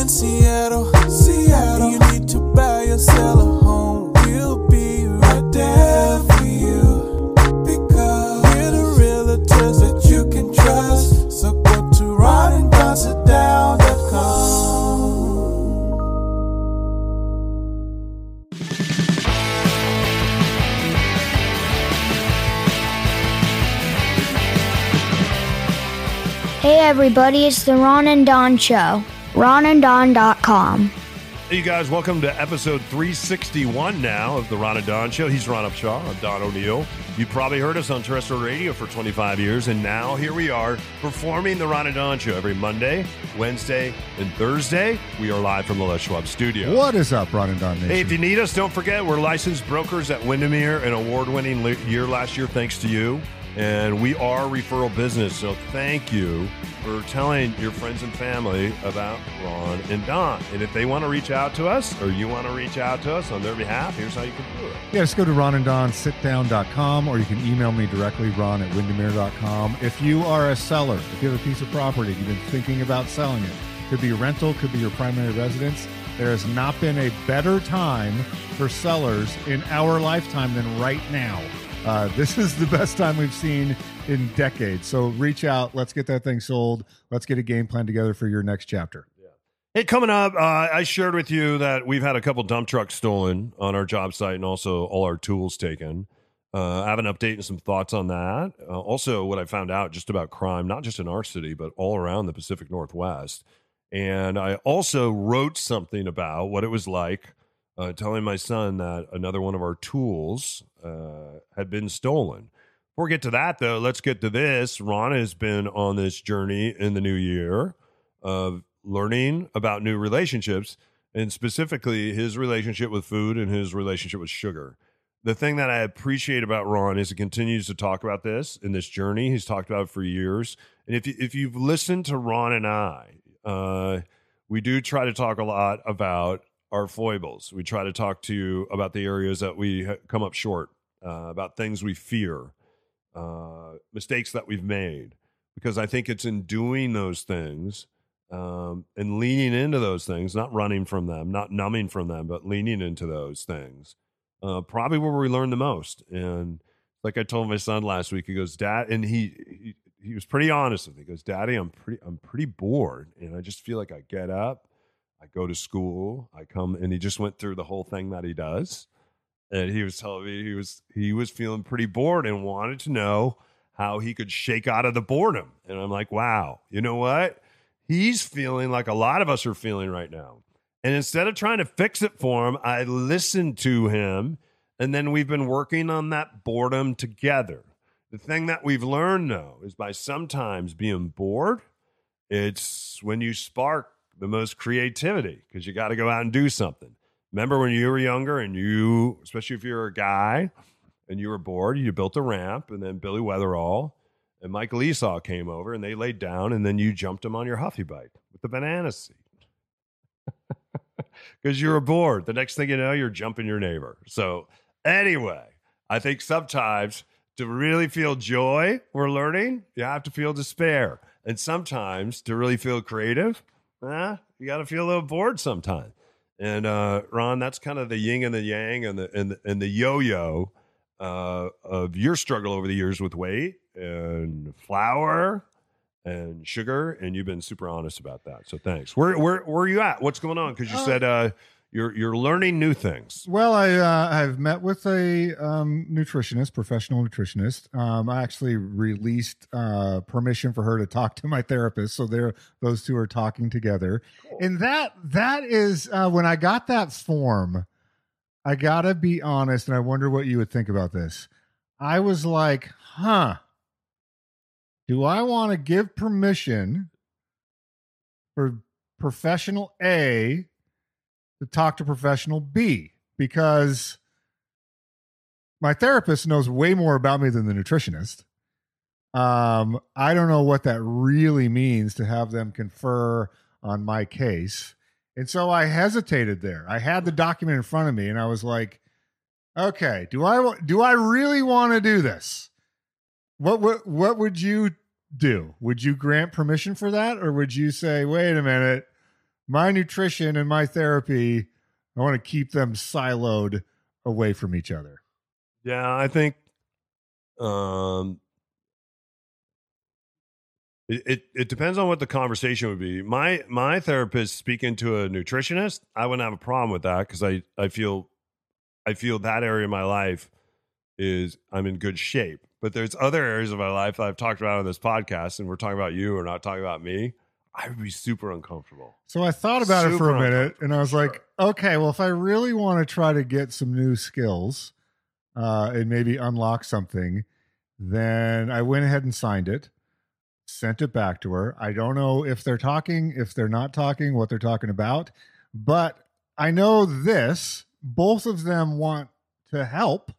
in Seattle, Seattle. You need to buy a home. We'll be right there for you. Because we're the realtors that you can trust. So go to. Hey everybody, it's the Ron and Don Show. RonandDon.com. Hey, you guys, welcome to episode 361 now of the Ron and Don Show. He's Ron Upshaw. I'm Don O'Neill. You probably heard us on terrestrial radio for 25 years, and now here we are performing the Ron and Don Show every Monday, Wednesday, and Thursday. We are live from the Les Schwab studio. What is up, Ron and Don Nation? Hey, if you need us, don't forget we're licensed brokers at Windermere, an award winning year last year, thanks to you. And we are referral business. So thank you for telling your friends and family about Ron and Don. And if they want to reach out to us or you want to reach out to us on their behalf, here's how you can do it. yeah, just go to ronanddonsitdown.com or you can email me directly, ron at windermere.com. If you are a seller, if you have a piece of property, you've been thinking about selling it, could be rental, could be your primary residence, there has not been a better time for sellers in our lifetime than right now. Uh, this is the best time we've seen in decades. So reach out. Let's get that thing sold. Let's get a game plan together for your next chapter. Hey, coming up, uh, I shared with you that we've had a couple dump trucks stolen on our job site and also all our tools taken. Uh, I have an update and some thoughts on that. Uh, also, what I found out just about crime, not just in our city, but all around the Pacific Northwest. And I also wrote something about what it was like uh, telling my son that another one of our tools uh, had been stolen. Before we get to that, though, let's get to this. Ron has been on this journey in the new year of learning about new relationships and specifically his relationship with food and his relationship with sugar. The thing that I appreciate about Ron is he continues to talk about this in this journey. He's talked about it for years. And if you, if you've listened to Ron and I, uh, we do try to talk a lot about our foibles. We try to talk to you about the areas that we come up short, uh, about things we fear, uh, mistakes that we've made. Because I think it's in doing those things um, and leaning into those things, not running from them, not numbing from them, but leaning into those things, uh, probably where we learn the most. And like I told my son last week, he goes, "Dad," and he he, he was pretty honest with me. He goes, "Daddy, I'm pretty I'm pretty bored, and I just feel like I get up, I go to school, I come," and he just went through the whole thing that he does. And he was telling me he was he was feeling pretty bored and wanted to know how he could shake out of the boredom. And I'm like, wow, you know what? He's feeling like a lot of us are feeling right now. And instead of trying to fix it for him, I listened to him. And then we've been working on that boredom together. The thing that we've learned, though, is by sometimes being bored, it's when you spark the most creativity because you got to go out and do something. Remember when you were younger and you, especially if you're a guy and you were bored, you built a ramp, and then Billy Weatherall and Michael Esau came over and they laid down, and then you jumped them on your Huffy bike with the banana seat because you were bored. The next thing you know, you're jumping your neighbor. So, anyway, I think sometimes to really feel joy, we're learning, you have to feel despair. And sometimes to really feel creative, eh, you got to feel a little bored sometimes. And uh, Ron, that's kind of the yin and the yang and the and the, and the yo-yo uh, of your struggle over the years with weight and flour and sugar, and you've been super honest about that. So thanks. Where where where are you at? What's going on? Because you said uh, you're you're learning new things. Well, I uh, I've met with a um, nutritionist, professional nutritionist. Um, I actually released uh, permission for her to talk to my therapist, so there those two are talking together. And that that is uh, when I got that form. I gotta be honest, and I wonder what you would think about this. I was like, huh. Do I want to give permission for professional A to talk to professional B because my therapist knows way more about me than the nutritionist. Um, I don't know what that really means to have them confer on my case. And so I hesitated there. I had the document in front of me and I was like, okay, do I do I really want to do this? What what what would you do? Would you grant permission for that or would you say, "Wait a minute, my nutrition and my therapy, I want to keep them siloed away from each other. Yeah, I think um it, it, it depends on what the conversation would be. My my therapist speaking to a nutritionist, I wouldn't have a problem with that because I, I feel I feel that area of my life is I'm in good shape. But there's other areas of my life that I've talked about on this podcast, and we're talking about you or not talking about me. I would be super uncomfortable. So I thought about it for a minute and I was uncomfortable, like, okay, well, if I really want to try to get some new skills uh, and maybe unlock something, then I went ahead and signed it, sent it back to her. I don't know if they're talking, if they're not talking, what they're talking about, but I know this both of them want to help.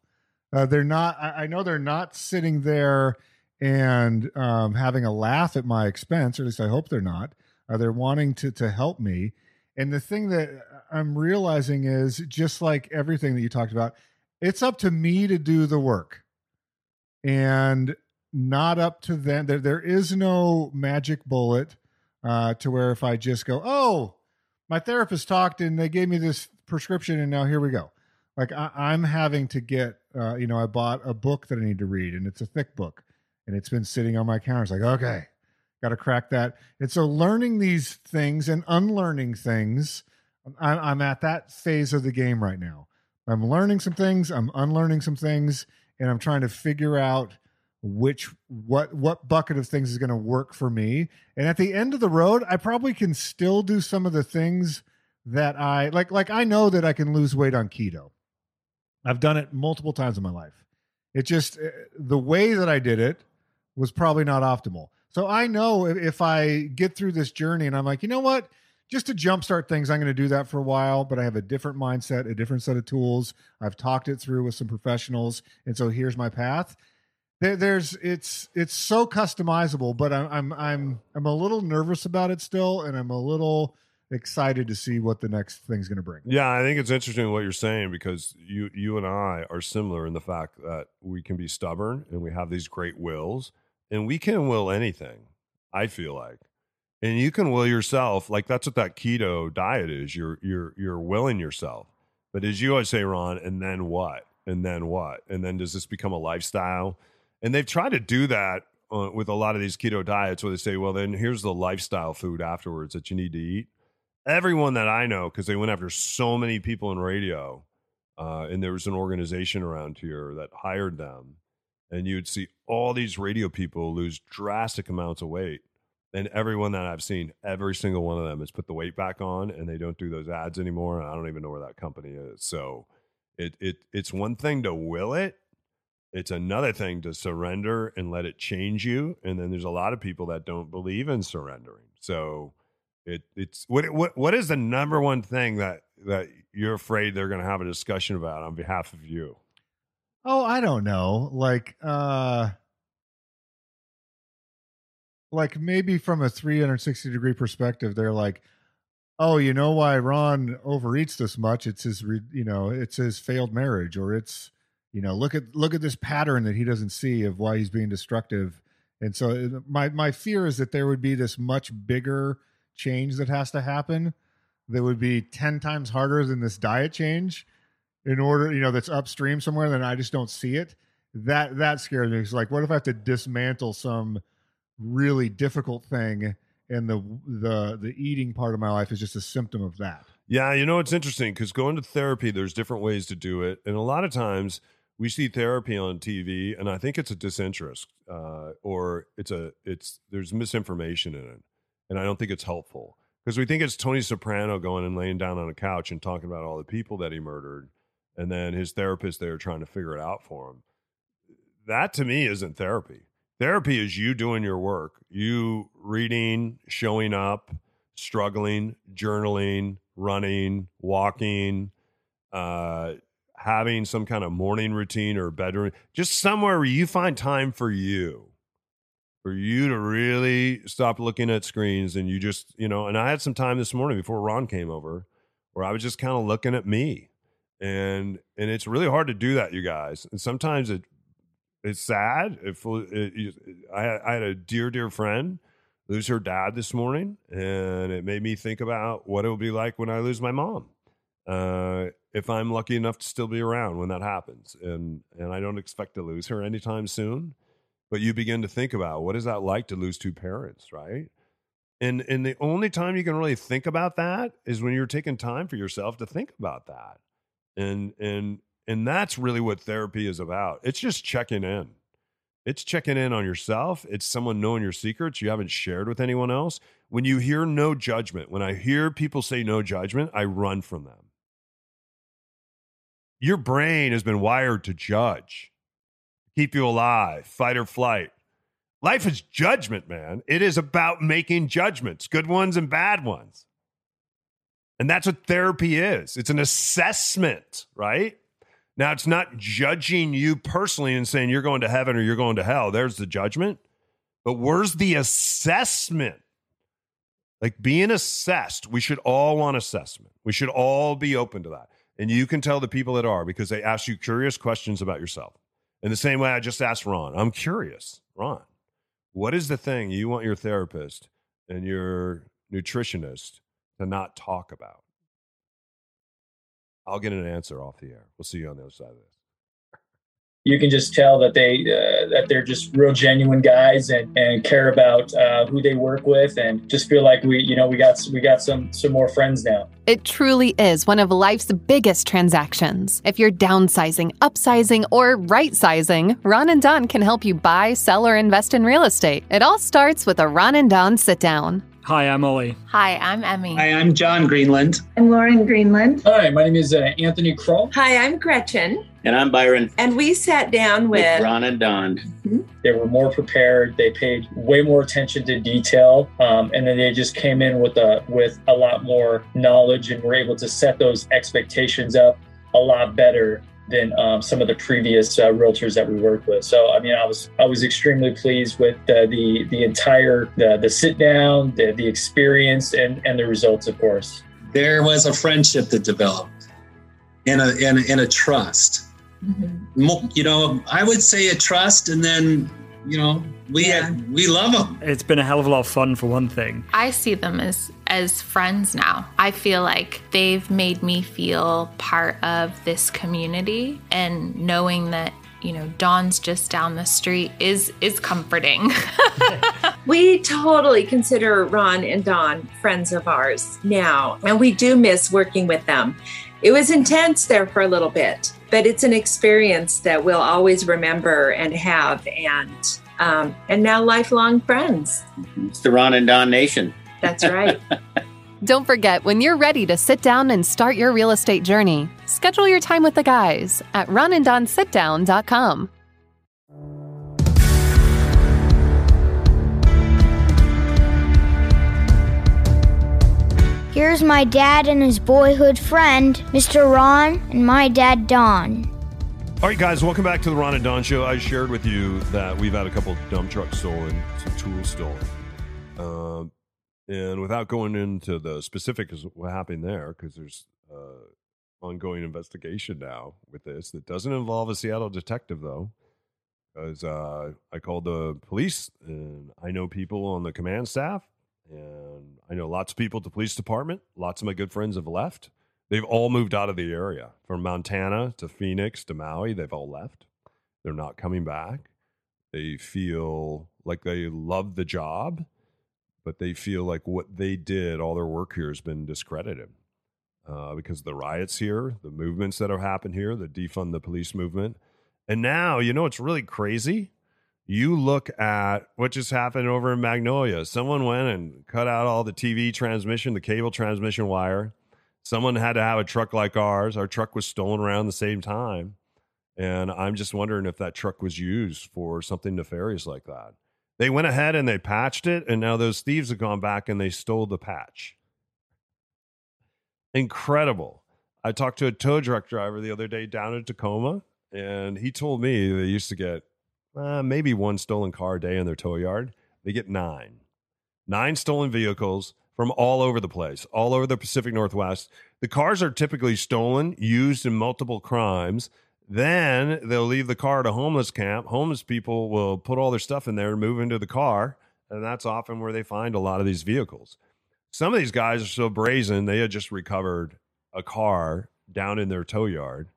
Uh, they're not, I, I know they're not sitting there and um, having a laugh at my expense, or at least I hope they're not. Uh, they're wanting to to help me. And the thing that I'm realizing is just like everything that you talked about, it's up to me to do the work and not up to them. There, there is no magic bullet uh, to where if I just go, oh, my therapist talked and they gave me this prescription and now here we go. Like I, I'm having to get, uh, you know, I bought a book that I need to read and it's a thick book and it's been sitting on my counter. It's like, okay, got to crack that. And so learning these things and unlearning things, I, I'm at that phase of the game right now. I'm learning some things, I'm unlearning some things, and I'm trying to figure out which what what bucket of things is going to work for me. And at the end of the road, I probably can still do some of the things that I like like I know that I can lose weight on keto. I've done it multiple times in my life. It just uh, the way that I did it was probably not optimal. So I know if, if I get through this journey and I'm like, you know what, just to jumpstart things, I'm going to do that for a while. But I have a different mindset, a different set of tools. I've talked it through with some professionals, and so here's my path. There, there's it's it's so customizable, but I'm I'm I'm I'm a little nervous about it still, and I'm a little excited to see what the next thing's going to bring. Yeah, I think it's interesting what you're saying because you you and I are similar in the fact that we can be stubborn and we have these great wills and we can will anything. I feel like. And you can will yourself, like that's what that keto diet is. You're you're you're willing yourself. But as you always say, Ron, and then what? And then what? And then does this become a lifestyle? And they've tried to do that uh, with a lot of these keto diets where they say, well, then here's the lifestyle food afterwards that you need to eat everyone that I know, because they went after so many people in radio, uh, and there was an organization around here that hired them, and you'd see all these radio people lose drastic amounts of weight. And everyone that I've seen, every single one of them has put the weight back on, and they don't do those ads anymore. And I don't even know where that company is. So, it it it's one thing to will it, it's another thing to surrender and let it change you. And then there's a lot of people that don't believe in surrendering. So, it it's what what what is the number one thing that that you're afraid they're going to have a discussion about on behalf of you? Oh, I don't know. Like uh like maybe from a 360 degree perspective they're like oh you know why ron overeats this much it's his you know it's his failed marriage or it's you know look at look at this pattern that he doesn't see of why he's being destructive and so uh, my my fear is that there would be this much bigger change that has to happen that would be 10 times harder than this diet change in order you know that's upstream somewhere then i just don't see it. That that scares me. It's like what if i have to dismantle some really difficult thing and the the the eating part of my life is just a symptom of that? Yeah, you know it's interesting because going to therapy, there's different ways to do it, and a lot of times we see therapy on TV, and I think it's a disinterest, uh, or it's a it's there's misinformation in it, and I don't think it's helpful because we think it's Tony Soprano going and laying down on a couch and talking about all the people that he murdered, and then his therapist there trying to figure it out for him. That to me isn't therapy. Therapy is you doing your work, you reading, showing up, struggling, journaling, running, walking, uh, having some kind of morning routine or bedroom, just somewhere where you find time for you, for you to really stop looking at screens and you just, you know. And I had some time this morning before Ron came over where I was just kind of looking at me. And and it's really hard to do that, you guys. And sometimes it it's sad. It, it, it I, had, I had a dear, dear friend lose her dad this morning, and it made me think about what it will be like when I lose my mom. Uh, if I'm lucky enough to still be around when that happens, and and I don't expect to lose her anytime soon, but you begin to think about what is that like to lose two parents, right? And and the only time you can really think about that is when you're taking time for yourself to think about that. And and and that's really what therapy is about. It's just checking in. It's checking in on yourself. It's someone knowing your secrets you haven't shared with anyone else. When you hear no judgment, when I hear people say no judgment, I run from them. Your brain has been wired to judge, keep you alive, fight or flight. Life is judgment, man. It is about making judgments, good ones and bad ones. And that's what therapy is it's an assessment, right? Now, it's not judging you personally and saying you're going to heaven or you're going to hell. There's the judgment. But where's the assessment? Like being assessed, we should all want assessment. We should all be open to that. And you can tell the people that are because they ask you curious questions about yourself. In the same way I just asked Ron, I'm curious, Ron, what is the thing you want your therapist and your nutritionist to not talk about? I'll get an answer off the air. We'll see you on the other side of this. You can just tell that they uh, that they're just real genuine guys and, and care about uh, who they work with and just feel like we you know we got we got some some more friends now. It truly is one of life's biggest transactions. If you're downsizing, upsizing, or right sizing, Ron and Don can help you buy, sell, or invest in real estate. It all starts with a Ron and Don sit down. Hi, I'm Ollie. Hi, I'm Emmy. Hi, I'm John Greenland. I'm Lauren Greenland. Hi, my name is uh, Anthony Kroll. Hi, I'm Gretchen. And I'm Byron. And we sat down with, with Ron and Don. Mm-hmm. They were more prepared. They paid way more attention to detail, um, and then they just came in with a with a lot more knowledge, and were able to set those expectations up a lot better than um, some of the previous uh, realtors that we worked with. So I mean, I was I was extremely pleased with uh, the the entire the, the sit down, the, the experience, and and the results, of course. There was a friendship that developed, and a and a, and a trust. Mm-hmm. You know, I would say a trust, and then you know we yeah. we love them. It's been a hell of a lot of fun for one thing. I see them as as friends now. I feel like they've made me feel part of this community and knowing that you know Don's just down the street is is comforting. we totally consider Ron and Don friends of ours now, and we do miss working with them. It was intense there for a little bit, but it's an experience that we'll always remember and have, and um, and now lifelong friends. It's the Ron and Don Nation. That's right. Don't forget, when you're ready to sit down and start your real estate journey, schedule your time with the guys at ronanddonsitdown.com. Here's my dad and his boyhood friend, Mr. Ron, and my dad, Don. All right, guys, welcome back to the Ron and Don Show. I shared with you that we've had a couple dump trucks stolen, some tools stolen. Um, and without going into the specifics of what happened there, because there's uh, ongoing investigation now with this that doesn't involve a Seattle detective, though. Because uh, I called the police, and I know people on the command staff, and I know lots of people at the police department. Lots of my good friends have left. They've all moved out of the area from Montana to Phoenix to Maui. They've all left. They're not coming back. They feel like they love the job but they feel like what they did, all their work here has been discredited uh, because of the riots here, the movements that have happened here, the defund the police movement. And now, you know, it's really crazy. You look at what just happened over in Magnolia. Someone went and cut out all the TV transmission, the cable transmission wire. Someone had to have a truck like ours. Our truck was stolen around the same time. And I'm just wondering if that truck was used for something nefarious like that. They went ahead and they patched it, and now those thieves have gone back and they stole the patch. Incredible. I talked to a tow truck driver the other day down in Tacoma, and he told me they used to get uh, maybe one stolen car a day in their tow yard. They get nine. Nine stolen vehicles from all over the place, all over the Pacific Northwest. The cars are typically stolen, used in multiple crimes, then they'll leave the car at a homeless camp. Homeless people will put all their stuff in there and move into the car and that's often where they find a lot of these vehicles. Some of these guys are so brazen, they had just recovered a car down in their tow yard.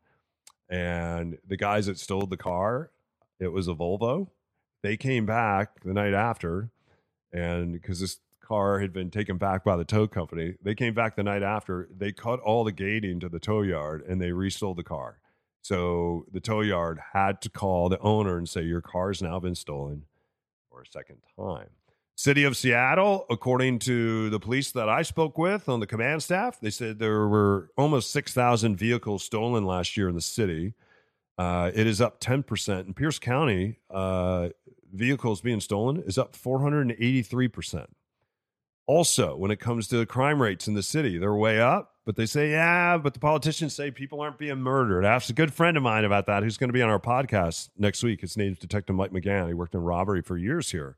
And the guys that stole the car, it was a Volvo. They came back the night after, and because this car had been taken back by the tow company, they came back the night after. They cut all the gating to the tow yard and they resold the car. So the tow yard had to call the owner and say, Your car's now been stolen for a second time. City of Seattle, according to the police that I spoke with on the command staff, they said there were almost 6,000 vehicles stolen last year in the city. Uh, it is up 10%. In Pierce County, uh, vehicles being stolen is up 483%. Also, when it comes to the crime rates in the city, they're way up, but they say, yeah, but the politicians say people aren't being murdered. I asked a good friend of mine about that who's going to be on our podcast next week. His name's Detective Mike McGann. He worked in robbery for years here.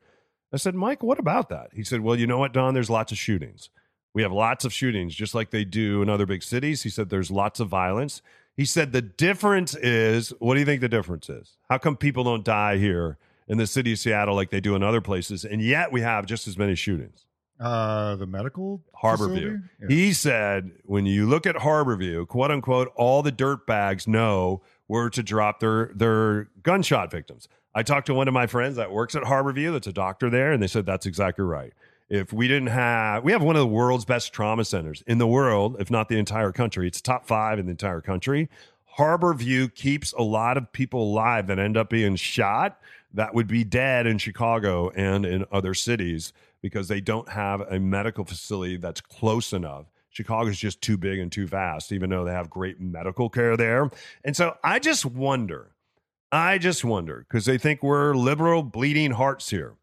I said, Mike, what about that? He said, well, you know what, Don? There's lots of shootings. We have lots of shootings, just like they do in other big cities. He said, there's lots of violence. He said, the difference is what do you think the difference is? How come people don't die here in the city of Seattle like they do in other places? And yet we have just as many shootings. Uh, the medical Harborview. Yeah. He said, when you look at Harborview, quote unquote, all the dirt bags know where to drop their their gunshot victims. I talked to one of my friends that works at Harborview, that's a doctor there, and they said that's exactly right. If we didn't have, we have one of the world's best trauma centers in the world, if not the entire country. It's top five in the entire country. Harborview keeps a lot of people alive that end up being shot that would be dead in Chicago and in other cities because they don't have a medical facility that's close enough. Chicago's just too big and too fast, even though they have great medical care there. And so I just wonder, I just wonder, because they think we're liberal bleeding hearts here.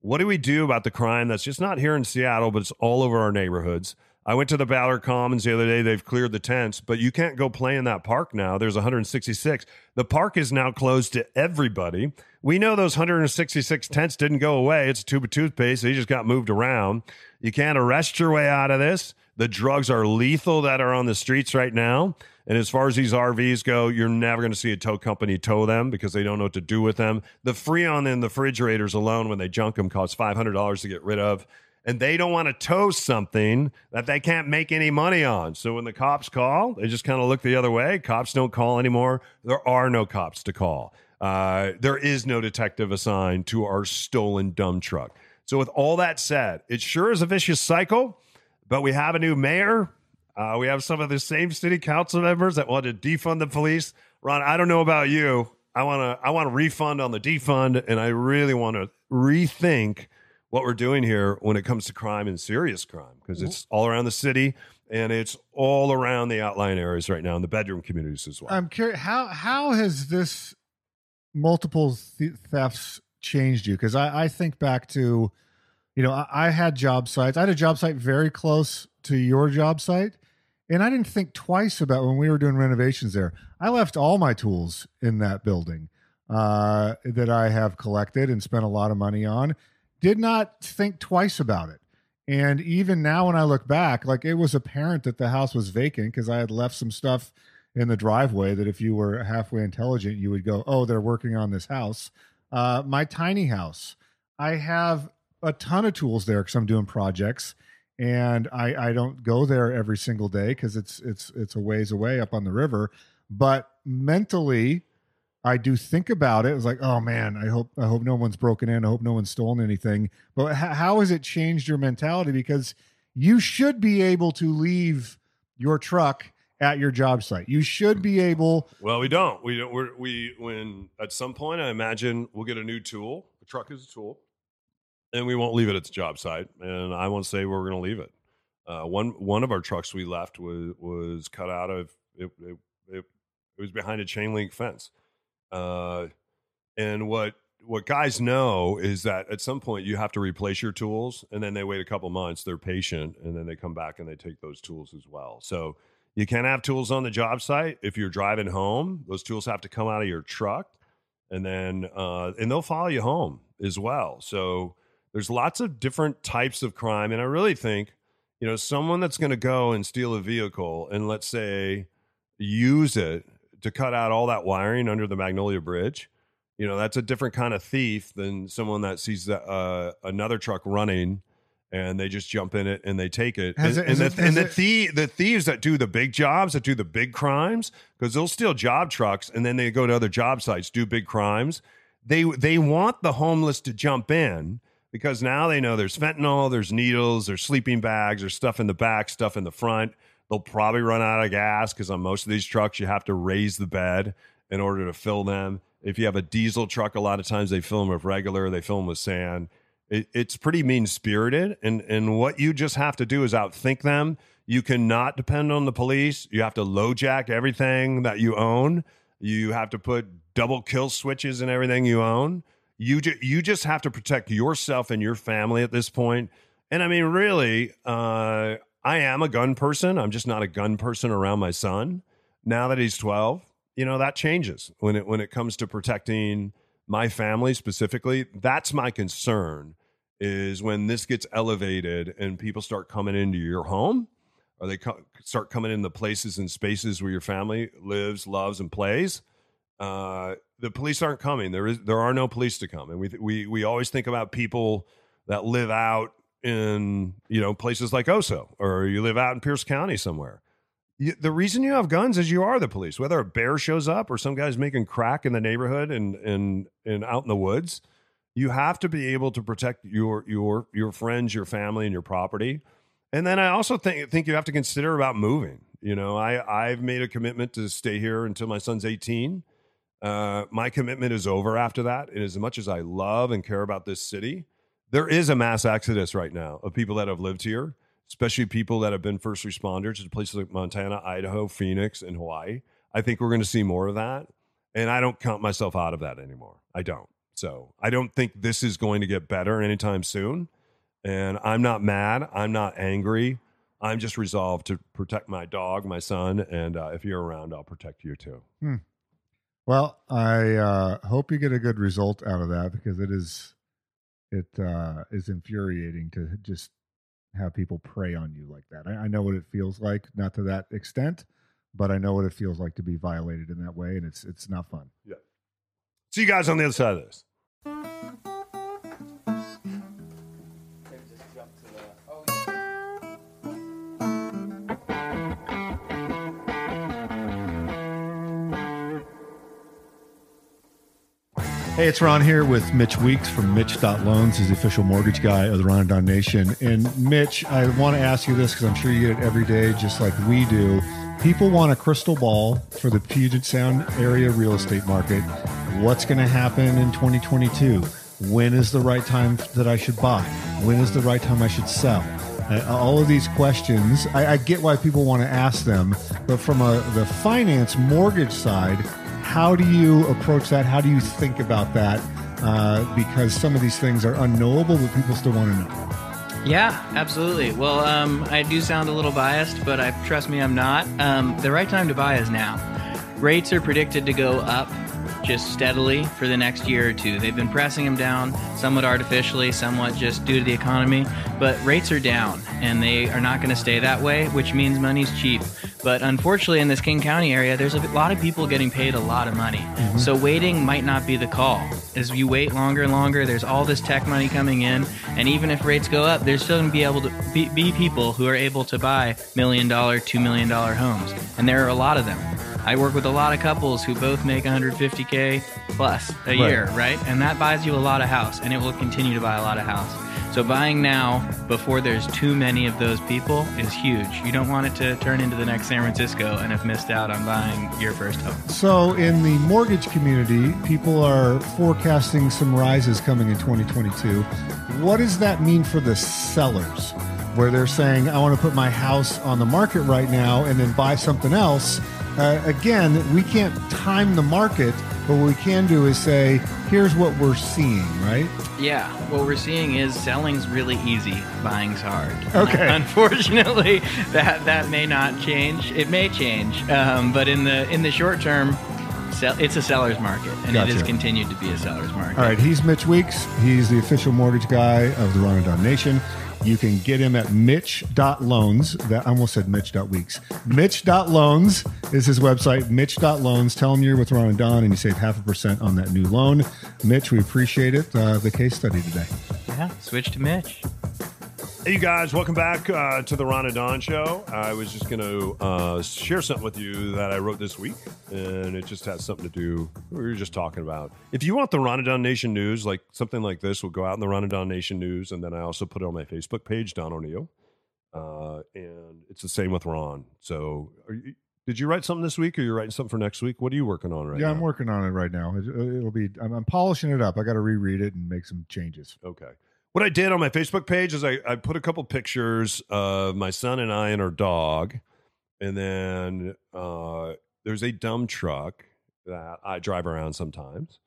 What do we do about the crime that's just not here in Seattle, but it's all over our neighborhoods? I went to the Ballard Commons the other day. They've cleared the tents, but you can't go play in that park now. There's 166. The park is now closed to everybody. We know those 166 tents didn't go away. It's a tube of toothpaste. They just got moved around. You can't arrest your way out of this. The drugs are lethal that are on the streets right now. And as far as these RVs go, you're never going to see a tow company tow them because they don't know what to do with them. The Freon in the refrigerators alone, when they junk them, costs $500 to get rid of and they don't want to tow something that they can't make any money on. So when the cops call, they just kind of look the other way. Cops don't call anymore. There are no cops to call. Uh, there is no detective assigned to our stolen dumb truck. So with all that said, it sure is a vicious cycle. But we have a new mayor. Uh, we have some of the same city council members that want to defund the police. Ron, I don't know about you. I want to. I want to refund on the defund, and I really want to rethink what we're doing here when it comes to crime and serious crime because it's all around the city and it's all around the outlying areas right now in the bedroom communities as well. I'm curious how how has this multiple th- thefts changed you? Because I, I think back to, you know, I, I had job sites. I had a job site very close to your job site, and I didn't think twice about when we were doing renovations there. I left all my tools in that building uh, that I have collected and spent a lot of money on. Did not think twice about it. And even now, when I look back, like it was apparent that the house was vacant because I had left some stuff in the driveway that if you were halfway intelligent, you would go, oh, they're working on this house. Uh, my tiny house, I have a ton of tools there because I'm doing projects and I, I don't go there every single day because it's it's it's a ways away up on the river. But mentally, I do think about it. It's like, oh man, I hope I hope no one's broken in. I hope no one's stolen anything. But h- how has it changed your mentality? Because you should be able to leave your truck at your job site. You should be able. Well, we don't. We don't. We're, we when at some point, I imagine we'll get a new tool. A truck is a tool, and we won't leave it at the job site. And I won't say we're going to leave it. Uh, one one of our trucks we left was was cut out of it. It, it, it was behind a chain link fence. Uh, and what what guys know is that at some point you have to replace your tools, and then they wait a couple months. They're patient, and then they come back and they take those tools as well. So you can't have tools on the job site if you're driving home. Those tools have to come out of your truck, and then uh, and they'll follow you home as well. So there's lots of different types of crime, and I really think you know someone that's going to go and steal a vehicle and let's say use it to cut out all that wiring under the Magnolia Bridge. You know, that's a different kind of thief than someone that sees the, uh, another truck running and they just jump in it and they take it. Has and, it- and it- the, and the, thie- the thieves that do the big jobs, that do the big crimes, because they'll steal job trucks and then they go to other job sites, do big crimes. They they want the homeless to jump in because now they know there's fentanyl, there's needles, there's sleeping bags, there's stuff in the back, stuff in the front. They'll probably run out of gas because on most of these trucks you have to raise the bed in order to fill them. If you have a diesel truck, a lot of times they fill them with regular, they fill them with sand. It, it's pretty mean spirited, and and what you just have to do is outthink them. You cannot depend on the police. You have to low jack everything that you own. You have to put double kill switches in everything you own. You ju- you just have to protect yourself and your family at this point. And I mean, really, uh, I am a gun person. I'm just not a gun person around my son. Now that he's 12, you know that changes when it when it comes to protecting my family specifically. That's my concern is when this gets elevated and people start coming into your home or they co- start coming in the places and spaces where your family lives, loves, and plays. Uh, the police aren't coming. There is there are no police to come, and we we we always think about people that live out in you know places like Oso or you live out in Pierce County somewhere. You, the reason you have guns is you are the police. Whether a bear shows up or some guy's making crack in the neighborhood and and and out in the woods, you have to be able to protect your your your friends, your family, and your property. And then I also think think you have to consider about moving. You know, I I've made a commitment to stay here until my son's 18. Uh, my commitment is over after that. And as much as I love and care about this city, there is a mass exodus right now of people that have lived here, especially people that have been first responders to places like Montana, Idaho, Phoenix, and Hawaii. I think we're going to see more of that. And I don't count myself out of that anymore. I don't. So I don't think this is going to get better anytime soon. And I'm not mad. I'm not angry. I'm just resolved to protect my dog, my son. And uh, if you're around, I'll protect you too. Hmm. Well, I uh, hope you get a good result out of that because it is it uh, is infuriating to just have people prey on you like that. I, I know what it feels like, not to that extent, but I know what it feels like to be violated in that way, and it's it's not fun. Yeah. See you guys on the other side of this. Hey, it's Ron here with Mitch Weeks from Mitch.loans. He's the official mortgage guy of the Ron and Don Nation. And Mitch, I want to ask you this because I'm sure you get it every day, just like we do. People want a crystal ball for the Puget Sound area real estate market. What's going to happen in 2022? When is the right time that I should buy? When is the right time I should sell? All of these questions, I, I get why people want to ask them, but from a, the finance mortgage side, how do you approach that? How do you think about that? Uh, because some of these things are unknowable, but people still want to know. Yeah, absolutely. Well, um, I do sound a little biased, but I trust me, I'm not. Um, the right time to buy is now. Rates are predicted to go up just steadily for the next year or two. They've been pressing them down somewhat artificially, somewhat just due to the economy, but rates are down and they are not going to stay that way, which means money's cheap. But unfortunately, in this King County area, there's a lot of people getting paid a lot of money. Mhm. So waiting might not be the call. As you wait longer and longer, there's all this tech money coming in, and even if rates go up, there's still going to be able to be, be people who are able to buy million dollar, two million dollar homes, and there are a lot of them. I work with a lot of couples who both make 150k plus a Right. year, right? And that buys you a lot of house, and it will continue to buy a lot of house. So buying now before there's too many of those people is huge. You don't want it to turn into the next San Francisco and have missed out on buying your first home. So, in the mortgage community, people are forecasting some rises coming in 2022. What does that mean for the sellers? Where they're saying, I want to put my house on the market right now and then buy something else. Uh, again, we can't time the market, but what we can do is say, here's what we're seeing, right? Yeah, what we're seeing is selling's really easy, buying's hard. Okay. Unfortunately, that that may not change. It may change, um, but in the in the short term, sell, it's a seller's market, and it has continued to be a seller's market. All right, he's Mitch Weeks. He's the official mortgage guy of the Ron and Don Nation. You can get him at mitch.loans. That I almost said mitch.weeks. Mitch.loans is his website. Mitch.loans. Tell him you're with Ron and Don and you save half a percent on that new loan. Mitch, we appreciate it. Uh, the case study today. Yeah, switch to Mitch. Hey, you guys, welcome back uh, to the Ron and Don Show. I was just going to uh, share something with you that I wrote this week, and it just has something to do. We were just talking about. If you want the Ron and Don Nation news, like something like this, will go out in the Ron and Don Nation news, and then I also put it on my Facebook page, Don O'Neill, uh, and it's the same with Ron. So, you, did you write something this week, or you're writing something for next week? What are you working on right yeah, now? I'm working on it right now. It, will be. I'm, I'm polishing it up. I got to reread it and make some changes. Okay. What I did on my Facebook page is I, I put a couple pictures of my son and I and our dog. And then uh, there's a dump truck that I drive around sometimes.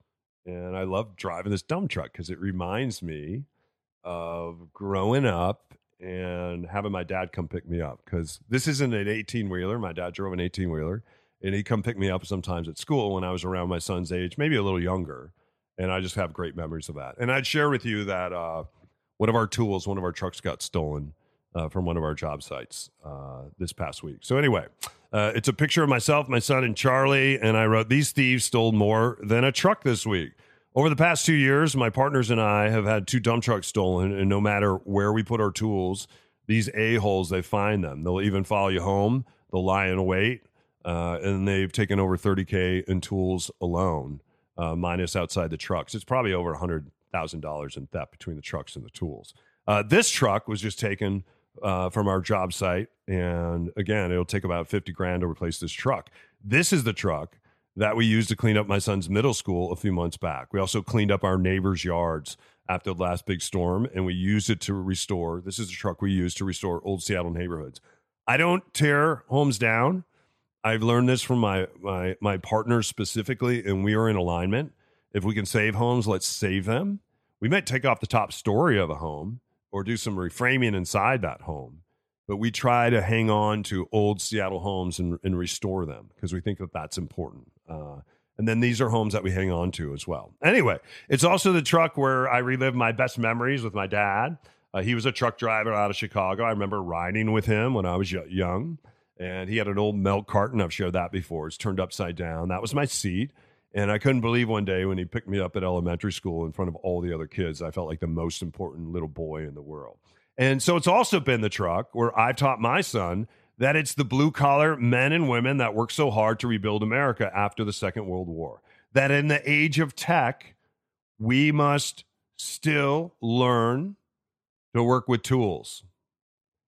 And I love driving this dump truck because it reminds me of growing up and having my dad come pick me up. Because this isn't an 18 wheeler. My dad drove an 18 wheeler. And he'd come pick me up sometimes at school when I was around my son's age, maybe a little younger and I just have great memories of that. And I'd share with you that uh, one of our tools, one of our trucks got stolen uh, from one of our job sites uh, this past week. So anyway, uh, it's a picture of myself, my son, and Charlie, and I wrote, "These thieves stole more than a truck this week." Over the past two years, my partners and I have had two dump trucks stolen, and no matter where we put our tools, these a holes they find them. They'll even follow you home. They'll lie in wait, uh, and they've taken over 30k in tools alone uh, minus outside the trucks. It's probably over $100,000 in theft between the trucks and the tools. Uh, this truck was just taken uh, from our job site. And again, it'll take about 50 grand to replace this truck. This is the truck that we used to clean up my son's middle school a few months back. We also cleaned up our neighbors' yards after the last big storm, and we used it to restore. This is the truck we use to restore old Seattle neighborhoods. I don't tear homes down. I've learned this from my my my partners specifically, and we are in alignment. If we can save homes, let's save them. We might take off the top story of a home or do some reframing inside that home, but we try to hang on to old Seattle homes and, and restore them because we think that that's important. Uh, and then these are homes that we hang on to as well. Anyway, it's also the truck where I relive my best memories with my dad. Uh, he was a truck driver out of Chicago. I remember riding with him when I was young and he had an old milk carton. I've shared that before. It's turned upside down. That was my seat. And I couldn't believe one day when he picked me up at elementary school in front of all the other kids, I felt like the most important little boy in the world. And so it's also been the truck where I've taught my son that it's the blue collar men and women that worked so hard to rebuild America after the Second World War. That in the age of tech, we must still learn to work with tools.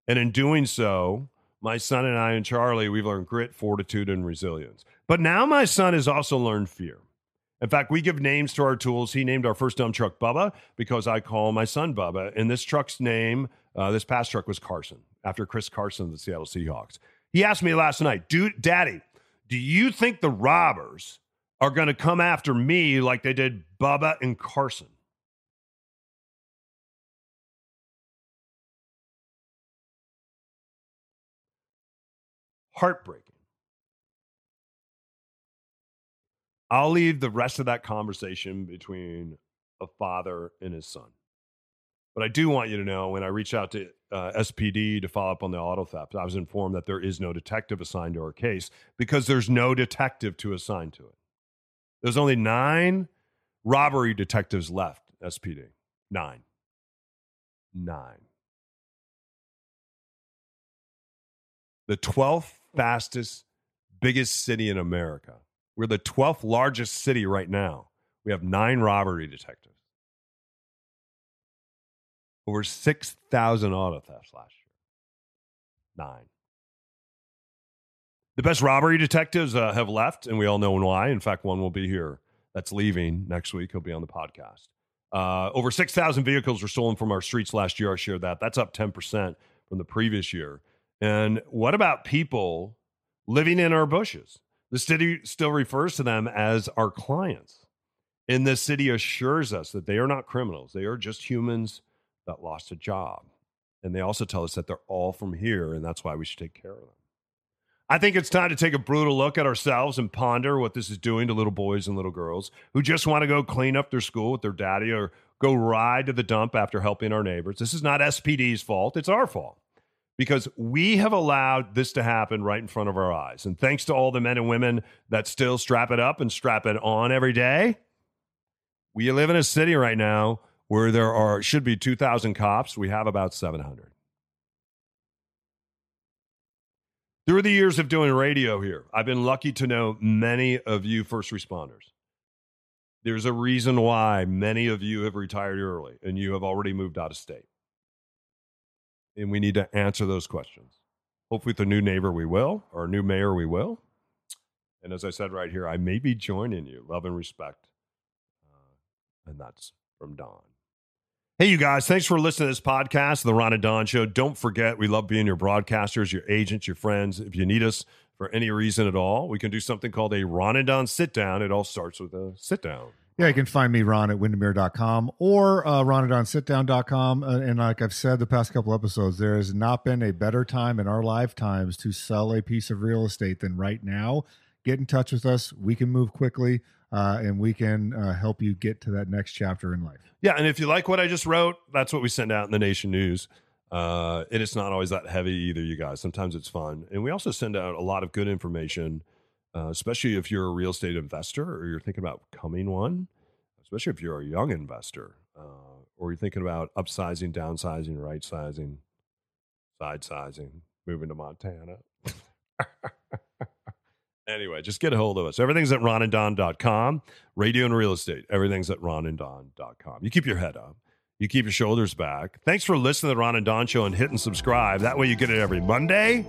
And in doing so, my son and I and Charlie, we've learned grit, fortitude, and resilience. But now my son has also learned fear. In fact, we give names to our tools. He named our first dump truck Bubba because I call my son Bubba. And this truck's name, uh, this past truck was Carson, after Chris Carson of the Seattle Seahawks. He asked me last night, Dude, Daddy, do you think the robbers are going to come after me like they did Bubba and Carson? Heartbreaking. I'll leave the rest of that conversation between a father and his son. But I do want you to know when I reached out to uh, SPD to follow up on the auto theft, I was informed that there is no detective assigned to our case because there's no detective to assign to it. There's only nine robbery detectives left, SPD. Nine. Nine. The 12th fastest, biggest city in America. We're the 12th largest city right now. We have nine robbery detectives. Over 6,000 auto thefts last year. Nine. The best robbery detectives uh, have left, and we all know why. In fact, one will be here that's leaving next week. He'll be on the podcast. Uh, over 6,000 vehicles were stolen from our streets last year. I shared that. That's up 10% from the previous year. And what about people living in our bushes? The city still refers to them as our clients. And the city assures us that they are not criminals, they are just humans that lost a job. And they also tell us that they're all from here, and that's why we should take care of them. I think it's time to take a brutal look at ourselves and ponder what this is doing to little boys and little girls who just want to go clean up their school with their daddy or go ride to the dump after helping our neighbors. This is not SPD's fault, it's our fault because we have allowed this to happen right in front of our eyes. And thanks to all the men and women that still strap it up and strap it on every day, we live in a city right now where there are should be 2,000 cops. We have about 700. Through the years of doing radio here, I've been lucky to know many of you first responders. There's a reason why many of you have retired early and you have already moved out of state. And we need to answer those questions. Hopefully, with a new neighbor, we will, or a new mayor, we will. And as I said right here, I may be joining you. Love and respect. Uh, and that's from Don. Hey, you guys, thanks for listening to this podcast, The Ron and Don Show. Don't forget, we love being your broadcasters, your agents, your friends. If you need us for any reason at all, we can do something called a Ron and Don sit down. It all starts with a sit down. Yeah, you can find me, Ron, at windermere.com or uh, ronanddonsitdown.com. Uh, and like I've said the past couple episodes, there has not been a better time in our lifetimes to sell a piece of real estate than right now. Get in touch with us. We can move quickly uh, and we can uh, help you get to that next chapter in life. Yeah, and if you like what I just wrote, that's what we send out in the Nation News. Uh, and it's not always that heavy either, you guys. Sometimes it's fun. And we also send out a lot of good information uh, especially if you're a real estate investor or you're thinking about becoming one, especially if you're a young investor uh, or you're thinking about upsizing, downsizing, right sizing, side sizing, moving to Montana. anyway, just get a hold of us. Everything's at ronanddon.com. Radio and real estate, everything's at ronanddon.com. You keep your head up. You keep your shoulders back. Thanks for listening to the Ron and Don Show and hitting subscribe. That way you get it every Monday,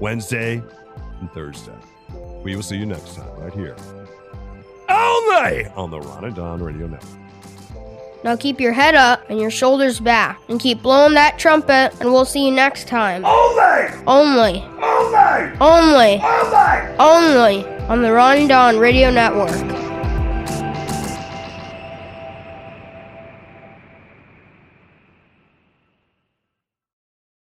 Wednesday, and Thursday. We will see you next time right here. Only on the Ron and Don Radio Network. Now keep your head up and your shoulders back and keep blowing that trumpet and we'll see you next time. Only! Only. Only! Only. Only! Only on the Ron and Don Radio Network.